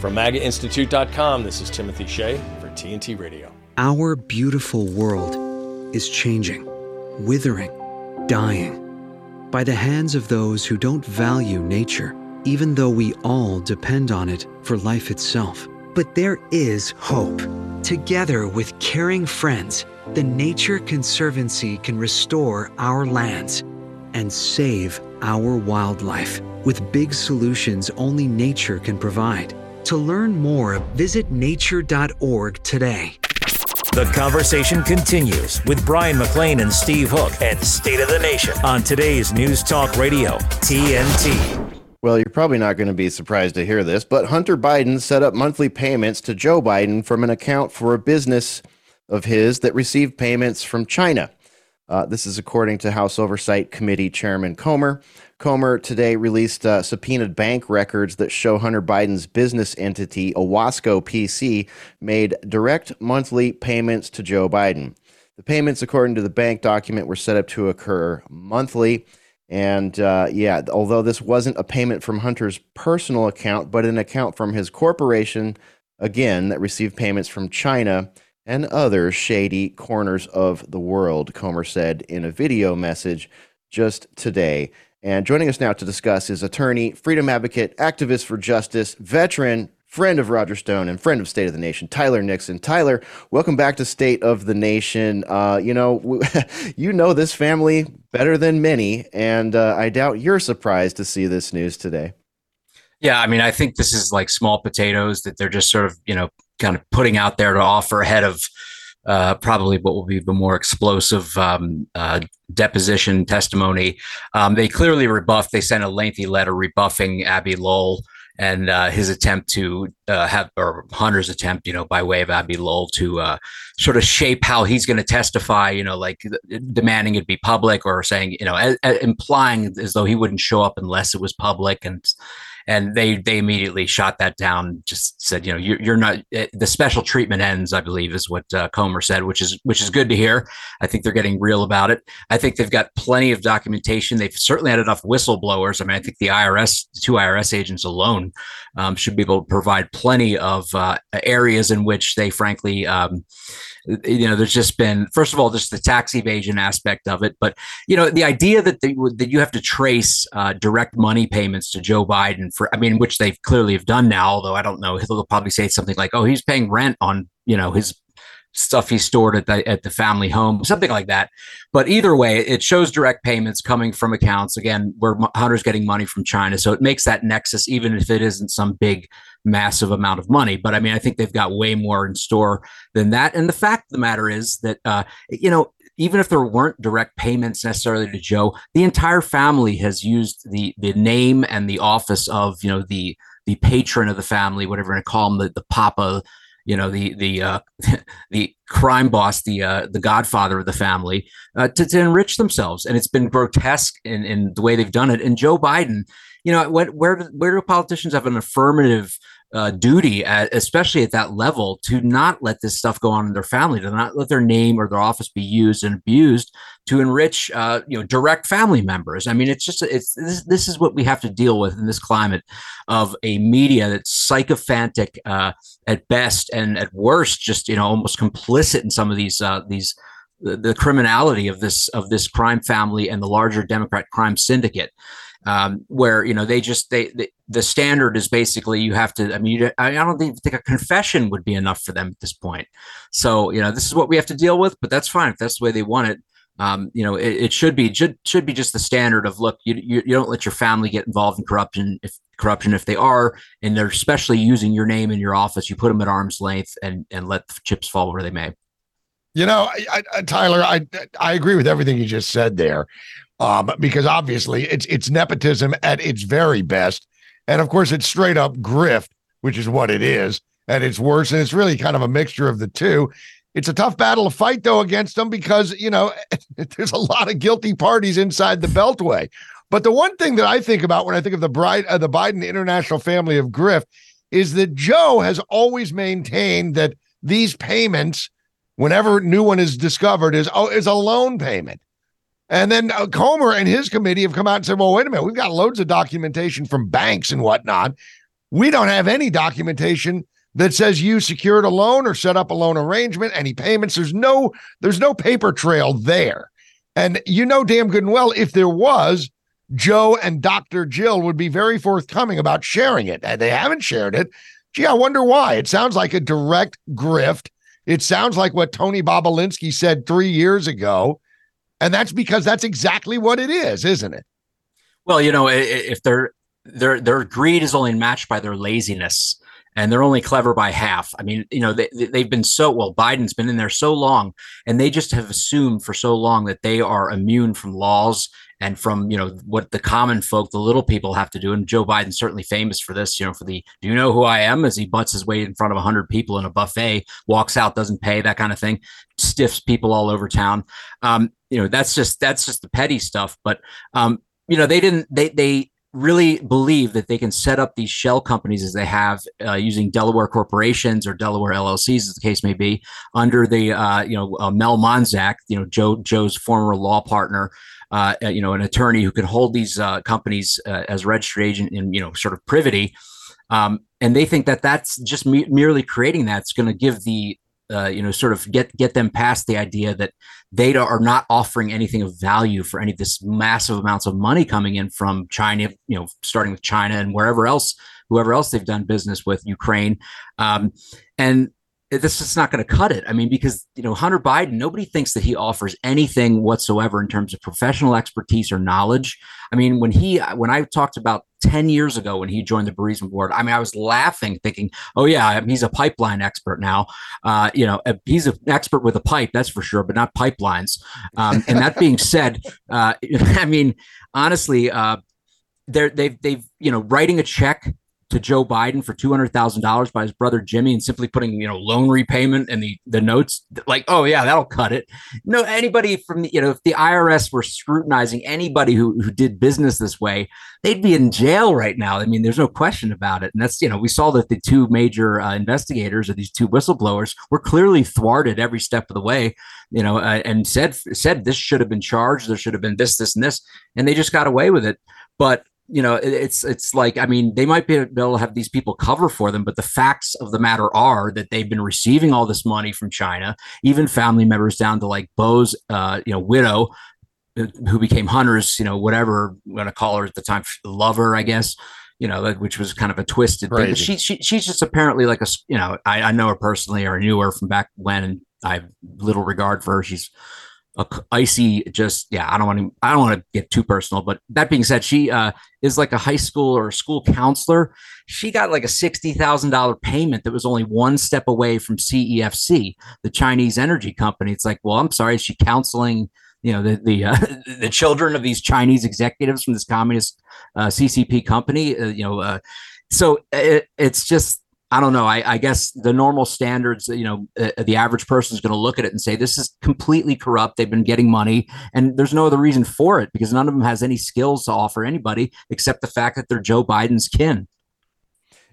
From MAGAInstitute.com, this is Timothy Shea for TNT Radio. Our beautiful world is changing, withering, dying by the hands of those who don't value nature, even though we all depend on it for life itself. But there is hope. Together with caring friends, the Nature Conservancy can restore our lands and save our wildlife with big solutions only nature can provide. To learn more, visit nature.org today. The conversation continues with Brian McLean and Steve Hook and State of the Nation on today's News Talk Radio, TNT. Well, you're probably not going to be surprised to hear this, but Hunter Biden set up monthly payments to Joe Biden from an account for a business of his that received payments from China. Uh, this is according to House Oversight Committee Chairman Comer. Comer today released uh, subpoenaed bank records that show Hunter Biden's business entity, Owasco PC, made direct monthly payments to Joe Biden. The payments, according to the bank document, were set up to occur monthly. And uh, yeah, although this wasn't a payment from Hunter's personal account, but an account from his corporation, again, that received payments from China and other shady corners of the world, Comer said in a video message just today. And joining us now to discuss is attorney, freedom advocate, activist for justice, veteran friend of Roger Stone and friend of State of the Nation, Tyler Nixon. Tyler, welcome back to State of the Nation. Uh, you know, <laughs> you know this family better than many, and uh, I doubt you're surprised to see this news today. Yeah, I mean, I think this is like small potatoes that they're just sort of, you know, kind of putting out there to offer ahead of uh, probably what will be the more explosive um, uh, deposition testimony. Um, they clearly rebuffed. They sent a lengthy letter rebuffing Abbe Lowell and uh, his attempt to uh, have, or Hunter's attempt, you know, by way of Abbe Lowell to uh, sort of shape how he's going to testify, you know, like demanding it be public or saying, you know, implying as though he wouldn't show up unless it was public and and they they immediately shot that down. Just said, you know, you're, you're not eh, the special treatment ends. I believe is what uh, Comer said, which is which is good to hear. I think they're getting real about it. I think they've got plenty of documentation. They've certainly had enough whistleblowers. I mean, I think the IRS, two IRS agents alone, um, should be able to provide plenty of uh, areas in which they, frankly. Um, you know there's just been first of all just the tax evasion aspect of it but you know the idea that they, that you have to trace uh, direct money payments to joe biden for i mean which they clearly have done now although i don't know he'll probably say something like oh he's paying rent on you know his stuff he stored at the at the family home, something like that. But either way, it shows direct payments coming from accounts again where Hunter's getting money from China, so it makes that nexus, even if it isn't some big, massive amount of money. But I mean, I think they've got way more in store than that. And the fact of the matter is that uh, you know. Even if there weren't direct payments necessarily to Joe, the entire family has used the the name and the office of you know the the patron of the family, whatever you want to call him, the, the papa, you know the the uh, <laughs> the crime boss, the uh, the godfather of the family, uh, to, to enrich themselves, and it's been grotesque in, in the way they've done it. And Joe Biden, you know, where where do, where do politicians have an affirmative uh, duty, at, especially at that level, to not let this stuff go on in their family, to not let their name or their office be used and abused to enrich, uh, you know, direct family members. I mean, it's just it's this, this is what we have to deal with in this climate of a media that's sycophantic uh, at best and at worst, just you know, almost complicit in some of these uh, these the, the criminality of this of this crime family and the larger Democrat crime syndicate um, where you know they just they, they, the standard is basically you have to. I mean, you, I don't think, think a confession would be enough for them at this point. So you know, this is what we have to deal with, but that's fine if that's the way they want it. Um, you know, it, it, should be should, should be just the standard of look, you, you, you don't let your family get involved in corruption if corruption if they are, and they're especially using your name in your office, you put them at arm's length and and let the chips fall where they may. You know, I, I, Tyler, I I agree with everything you just said there um, because obviously it's it's nepotism at its very best, and of course it's straight up grift, which is what it is at its worst, and it's really kind of a mixture of the two. It's a tough battle to fight though against them because you know <laughs> there's a lot of guilty parties inside the Beltway. But the one thing that I think about when I think of the bride, uh, the Biden international family of grift, is that Joe has always maintained that these payments, whenever new one is discovered, is oh is a loan payment. And then uh, Comer and his committee have come out and said, well, wait a minute, we've got loads of documentation from banks and whatnot. We don't have any documentation that says you secured a loan or set up a loan arrangement, any payments. There's no, there's no paper trail there. And you know damn good and well, if there was, Joe and Dr. Jill would be very forthcoming about sharing it. And they haven't shared it. Gee, I wonder why. It sounds like a direct grift. It sounds like what Tony Bobulinski said three years ago and that's because that's exactly what it is, isn't it? Well, you know, if their their their greed is only matched by their laziness, and they're only clever by half. I mean, you know, they they've been so well. Biden's been in there so long, and they just have assumed for so long that they are immune from laws and from you know what the common folk, the little people, have to do. And Joe Biden's certainly famous for this. You know, for the "Do you know who I am?" as he butts his way in front of hundred people in a buffet, walks out, doesn't pay, that kind of thing, stiffs people all over town. Um, you know, that's just that's just the petty stuff. But um, you know, they didn't they they really believe that they can set up these shell companies as they have uh, using Delaware corporations or Delaware LLCs, as the case may be, under the uh, you know uh, Mel Monzack, you know Joe Joe's former law partner, uh, you know, an attorney who could hold these uh, companies uh, as registered agent in, you know, sort of privity. Um, and they think that that's just me- merely creating that's going to give the, uh, you know, sort of get get them past the idea that they are not offering anything of value for any of this massive amounts of money coming in from China, you know, starting with China and wherever else whoever else they've done business with, Ukraine, um, and this is not going to cut it. I mean, because you know Hunter Biden, nobody thinks that he offers anything whatsoever in terms of professional expertise or knowledge. I mean, when he when I talked about ten years ago when he joined the Burisma board, I mean, I was laughing, thinking, "Oh yeah, he's a pipeline expert now." Uh, you know, he's an expert with a pipe, that's for sure, but not pipelines. Um, and that being <laughs> said, uh, <laughs> I mean, honestly, uh, they're they've they've you know writing a check to Joe Biden for two hundred thousand dollars by his brother Jimmy, and simply putting you know loan repayment and the the notes like oh yeah that'll cut it. No anybody from the you know if the IRS were scrutinizing anybody who who did business this way, they'd be in jail right now. I mean, there's no question about it. And that's you know we saw that the two major uh, investigators or these two whistleblowers were clearly thwarted every step of the way. You know, uh, and said said this should have been charged. There should have been this this and this, and they just got away with it. But you know it's it's like i mean they might be able to have these people cover for them but the facts of the matter are that they've been receiving all this money from china even family members down to like Beau's uh, you know widow uh, who became hunters you know whatever i'm going to call her at the time lover i guess you know which was kind of a twisted thing but she, she she's just apparently like a you know I, I know her personally or I knew her from back when and i have little regard for her. She's a icy just yeah i don't want to i don't want to get too personal but that being said she uh, is like a high school or school counselor. She got like a $60000 payment that was only one step away from cefc the chinese energy company. It's like well i'm sorry is she counseling you know the the uh, <laughs> the children of these chinese executives from this communist uh, ccp company? Uh, you know uh, so it, it's just I don't know. I, I, guess the normal standards, you know, uh, the average person is going to look at it and say, this is completely corrupt. They've been getting money and there's no other reason for it because none of them has any skills to offer anybody except the fact that they're Joe Biden's kin.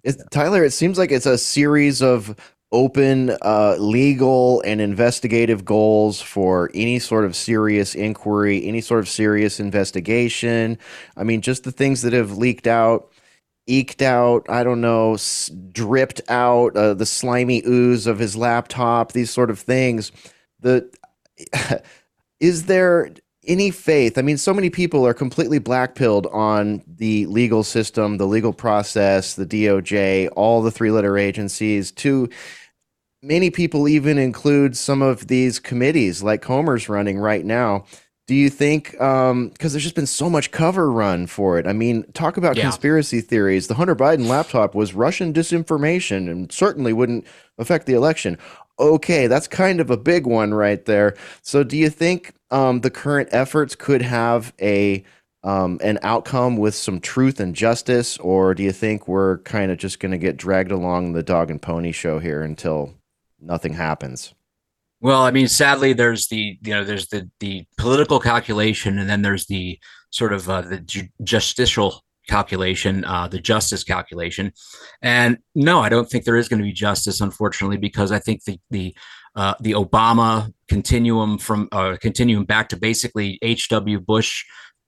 It's, Tyler, it seems like it's a series of open uh, legal and investigative goals for any sort of serious inquiry, any sort of serious investigation. I mean, just the things that have leaked out eked out, I don't know, s- dripped out uh, the slimy ooze of his laptop, these sort of things. The <laughs> is there any faith? I mean, so many people are completely blackpilled on the legal system, the legal process, the DOJ, all the three-letter agencies. To many people, even include some of these committees like Comer's running right now do you think because um, there's just been so much cover run for it? I mean, talk about yeah. conspiracy theories. The Hunter Biden laptop was Russian disinformation and certainly wouldn't affect the election. Okay, that's kind of a big one right there. So, do you think um, the current efforts could have a um, an outcome with some truth and justice, or do you think we're kind of just going to get dragged along the dog and pony show here until nothing happens? Well, I mean, sadly, there's the you know there's the the political calculation, and then there's the sort of uh, the ju- justicial calculation, uh, the justice calculation. And no, I don't think there is going to be justice, unfortunately, because I think the the uh, the Obama continuum from uh, continuum back to basically H.W. Bush,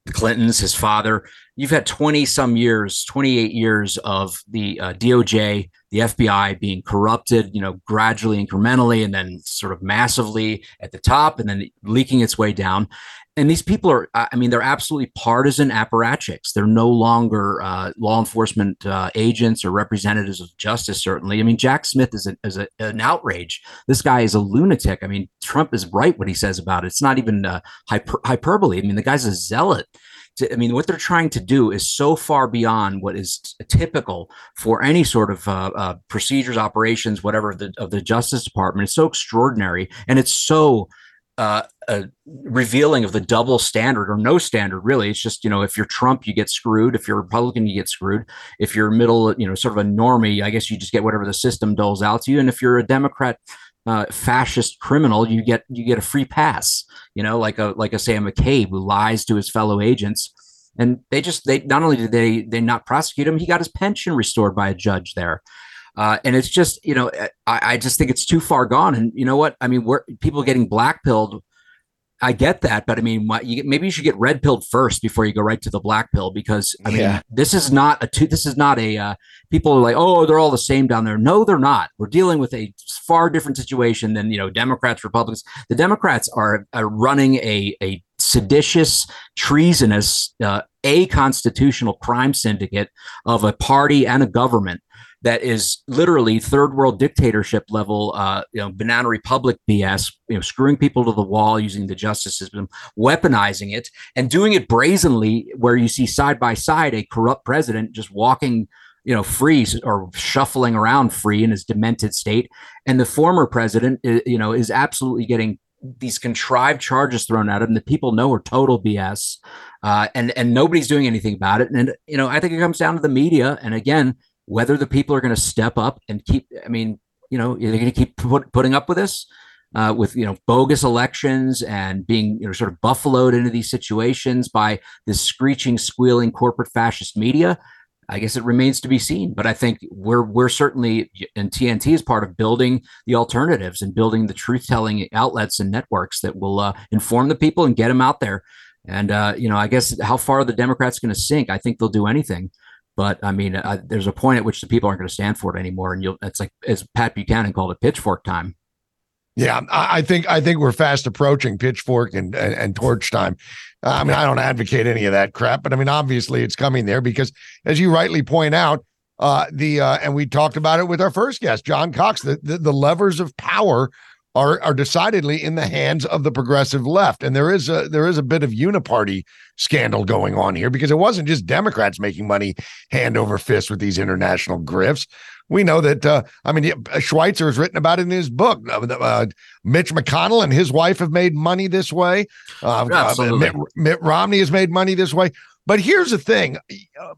the Clintons, his father. You've had 20 some years, 28 years of the uh, DOJ the FBI being corrupted, you know, gradually, incrementally, and then sort of massively at the top, and then leaking its way down. And these people are, I mean, they're absolutely partisan apparatchiks. They're no longer uh, law enforcement uh, agents or representatives of justice, certainly. I mean, Jack Smith is, a, is a, an outrage. This guy is a lunatic. I mean, Trump is right what he says about it. It's not even uh, hyper- hyperbole. I mean, the guy's a zealot I mean, what they're trying to do is so far beyond what is typical for any sort of uh, uh, procedures, operations, whatever the, of the Justice Department. It's so extraordinary, and it's so uh, uh, revealing of the double standard or no standard. Really, it's just you know, if you're Trump, you get screwed. If you're Republican, you get screwed. If you're middle, you know, sort of a normie, I guess you just get whatever the system doles out to you. And if you're a Democrat, uh, fascist criminal, you get you get a free pass. You know, like a like a sam McCabe who lies to his fellow agents, and they just they not only did they they not prosecute him, he got his pension restored by a judge there. Uh, and it's just you know I, I just think it's too far gone. And you know what I mean? We're people getting blackpilled I get that, but I mean, what, you, maybe you should get red pilled first before you go right to the black pill because I mean, yeah. this is not a two, this is not a uh, people are like, oh, they're all the same down there. No, they're not. We're dealing with a far different situation than you know Democrats, Republicans. The Democrats are, are running a a seditious, treasonous, uh, a constitutional crime syndicate of a party and a government that is literally third world dictatorship level, uh, you know, banana republic BS, you know, screwing people to the wall using the justice system, weaponizing it, and doing it brazenly, where you see side by side a corrupt president just walking, you know, free or shuffling around free in his demented state, and the former president, you know, is absolutely getting these contrived charges thrown at him that people know are total BS, uh, and and nobody's doing anything about it. And you know, I think it comes down to the media. And again, whether the people are going to step up and keep i mean you know they're going to keep put, putting up with this? Uh, with you know bogus elections and being you know sort of buffaloed into these situations by this screeching squealing corporate fascist media i guess it remains to be seen. But i think we're we're certainly and tnt is part of building the alternatives and building the truth telling outlets and networks that will uh, inform the people and get them out there. And uh, you know i guess how far the democrats going to sink i think they'll do anything but I mean, uh, there's a point at which the people aren't going to stand for it anymore, and you'll. It's like as Pat Buchanan called it, pitchfork time. Yeah, I think I think we're fast approaching pitchfork and, and, and torch time. I mean, I don't advocate any of that crap, but I mean, obviously, it's coming there because, as you rightly point out, uh, the uh, and we talked about it with our first guest, John Cox. The, the, the levers of power are are decidedly in the hands of the progressive left, and there is a there is a bit of uniparty scandal going on here because it wasn't just Democrats making money hand over fist with these international grifts. We know that. Uh, I mean, Schweizer has written about it in his book. Uh, uh Mitch McConnell and his wife have made money this way. Uh, uh Mitt, Mitt Romney has made money this way. But here's the thing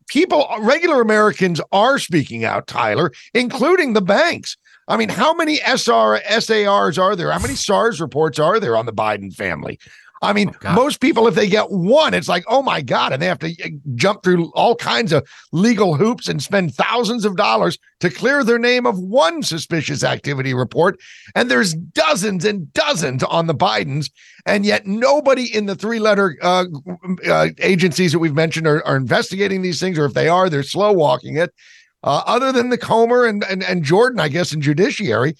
people, regular Americans are speaking out, Tyler, including the banks. I mean, how many SR SARs are there? How many <sighs> SARS reports are there on the Biden family? I mean, oh, most people, if they get one, it's like, oh my God. And they have to uh, jump through all kinds of legal hoops and spend thousands of dollars to clear their name of one suspicious activity report. And there's dozens and dozens on the Bidens. And yet nobody in the three letter uh, uh, agencies that we've mentioned are, are investigating these things, or if they are, they're slow walking it uh, other than the Comer and, and, and Jordan, I guess, in judiciary.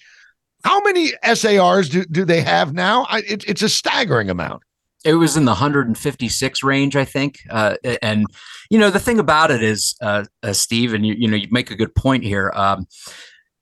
How many SARs do, do they have now? I, it, it's a staggering amount. It was in the 156 range, I think. Uh, and you know the thing about it is, uh, uh, Steve, and you, you know you make a good point here. Um,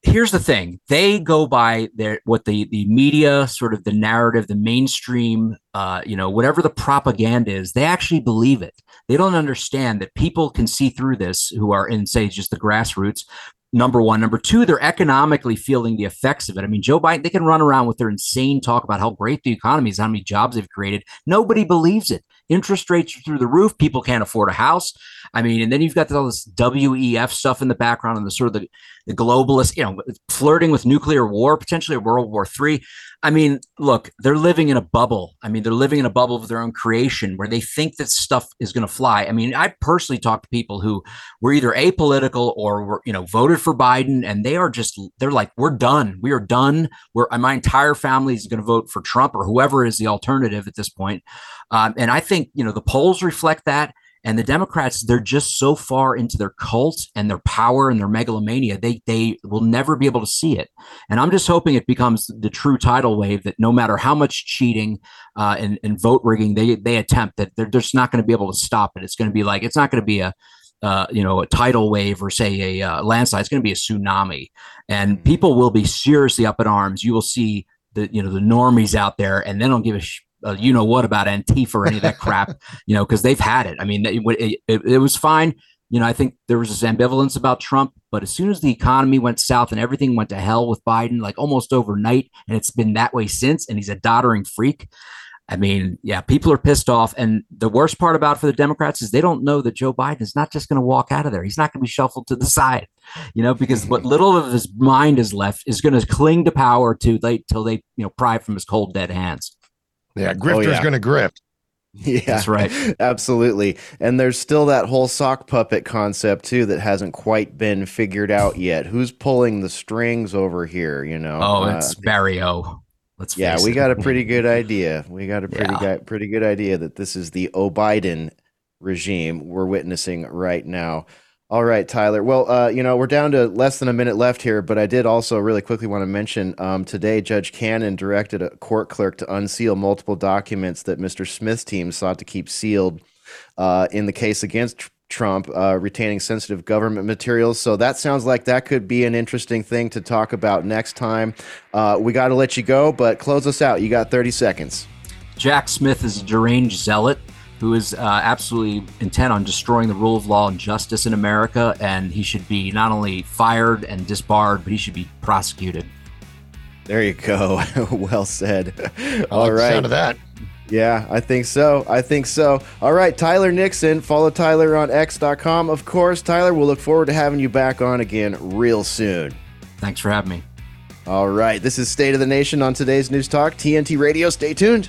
here's the thing they go by their what the the media sort of the narrative the mainstream uh you know whatever the propaganda is they actually believe it they don't understand that people can see through this who are in say just the grassroots number one. Number two, they're economically feeling the effects of it. I mean, Joe Biden, they can run around with their insane talk about how great the economy is, how many jobs they've created. Nobody believes it. Interest rates are through the roof. People can't afford a house. I mean, and then you've got all this WEF stuff in the background and the sort of the, the globalist, you know, flirting with nuclear war, potentially a World War Three. I mean, look, they're living in a bubble. I mean, they're living in a bubble of their own creation where they think that stuff is going to fly. I mean, I personally talked to people who were either apolitical or were, you know, voted for Biden and they are just, they're like, we're done. We are done. We're, my entire family is going to vote for Trump or whoever is the alternative at this point. Um, and I think, you know, the polls reflect that. And the Democrats, they're just so far into their cult and their power and their megalomania, they they will never be able to see it. And I'm just hoping it becomes the true tidal wave that no matter how much cheating uh, and, and vote rigging they they attempt, that they're just not going to be able to stop it. It's going to be like it's not going to be a uh, you know, a tidal wave or say a uh, landslide. It's going to be a tsunami, and mm-hmm. people will be seriously up in arms. You will see the you know the normies out there, and they don't give a sh- uh, you know what about Antifa or any of that <laughs> crap, you know, because they've had it. I mean, it, it, it, was fine. You know, I think there was this ambivalence about Trump, but as soon as the economy went south and everything went to hell with Biden, like almost overnight, and it's been that way since, and he's a doddering freak. I mean, yeah, people are pissed off. And the worst part about for the Democrats is they don't know that Joe Biden is not just going to walk out of there. He's not going to be shuffled to the side, you know, because what <laughs> little of his mind is left is going to cling to power to late till they, you know, pry from his cold dead hands. Yeah, grifter's oh, yeah. going to grift. Yeah, that's right. <laughs> Absolutely. And there's still that whole sock puppet concept too that hasn't quite been figured out yet. Who's pulling the strings over here? You know. Oh, it's uh, Barry O. Let's. Yeah, we it. got a <laughs> pretty good idea. We got a pretty yeah. pretty good idea that this is the O Biden regime we're witnessing right now. All right, Tyler. Well, uh, you know, we're down to less than a minute left here, but I did also really quickly want to mention um, today Judge Cannon directed a court clerk to unseal multiple documents that Mr. Smith's team sought to keep sealed uh, in the case against Trump, uh, retaining sensitive government materials. So that sounds like that could be an interesting thing to talk about next time. Uh, we got to let you go, but close us out. You got 30 seconds. Jack Smith is a deranged zealot who is uh, absolutely intent on destroying the rule of law and justice in America, and he should be not only fired and disbarred, but he should be prosecuted. There you go. <laughs> well said. I All like the right. sound of that. Yeah, I think so. I think so. All right, Tyler Nixon. Follow Tyler on X.com. Of course, Tyler, we'll look forward to having you back on again real soon. Thanks for having me. All right, this is State of the Nation on today's News Talk, TNT Radio. Stay tuned.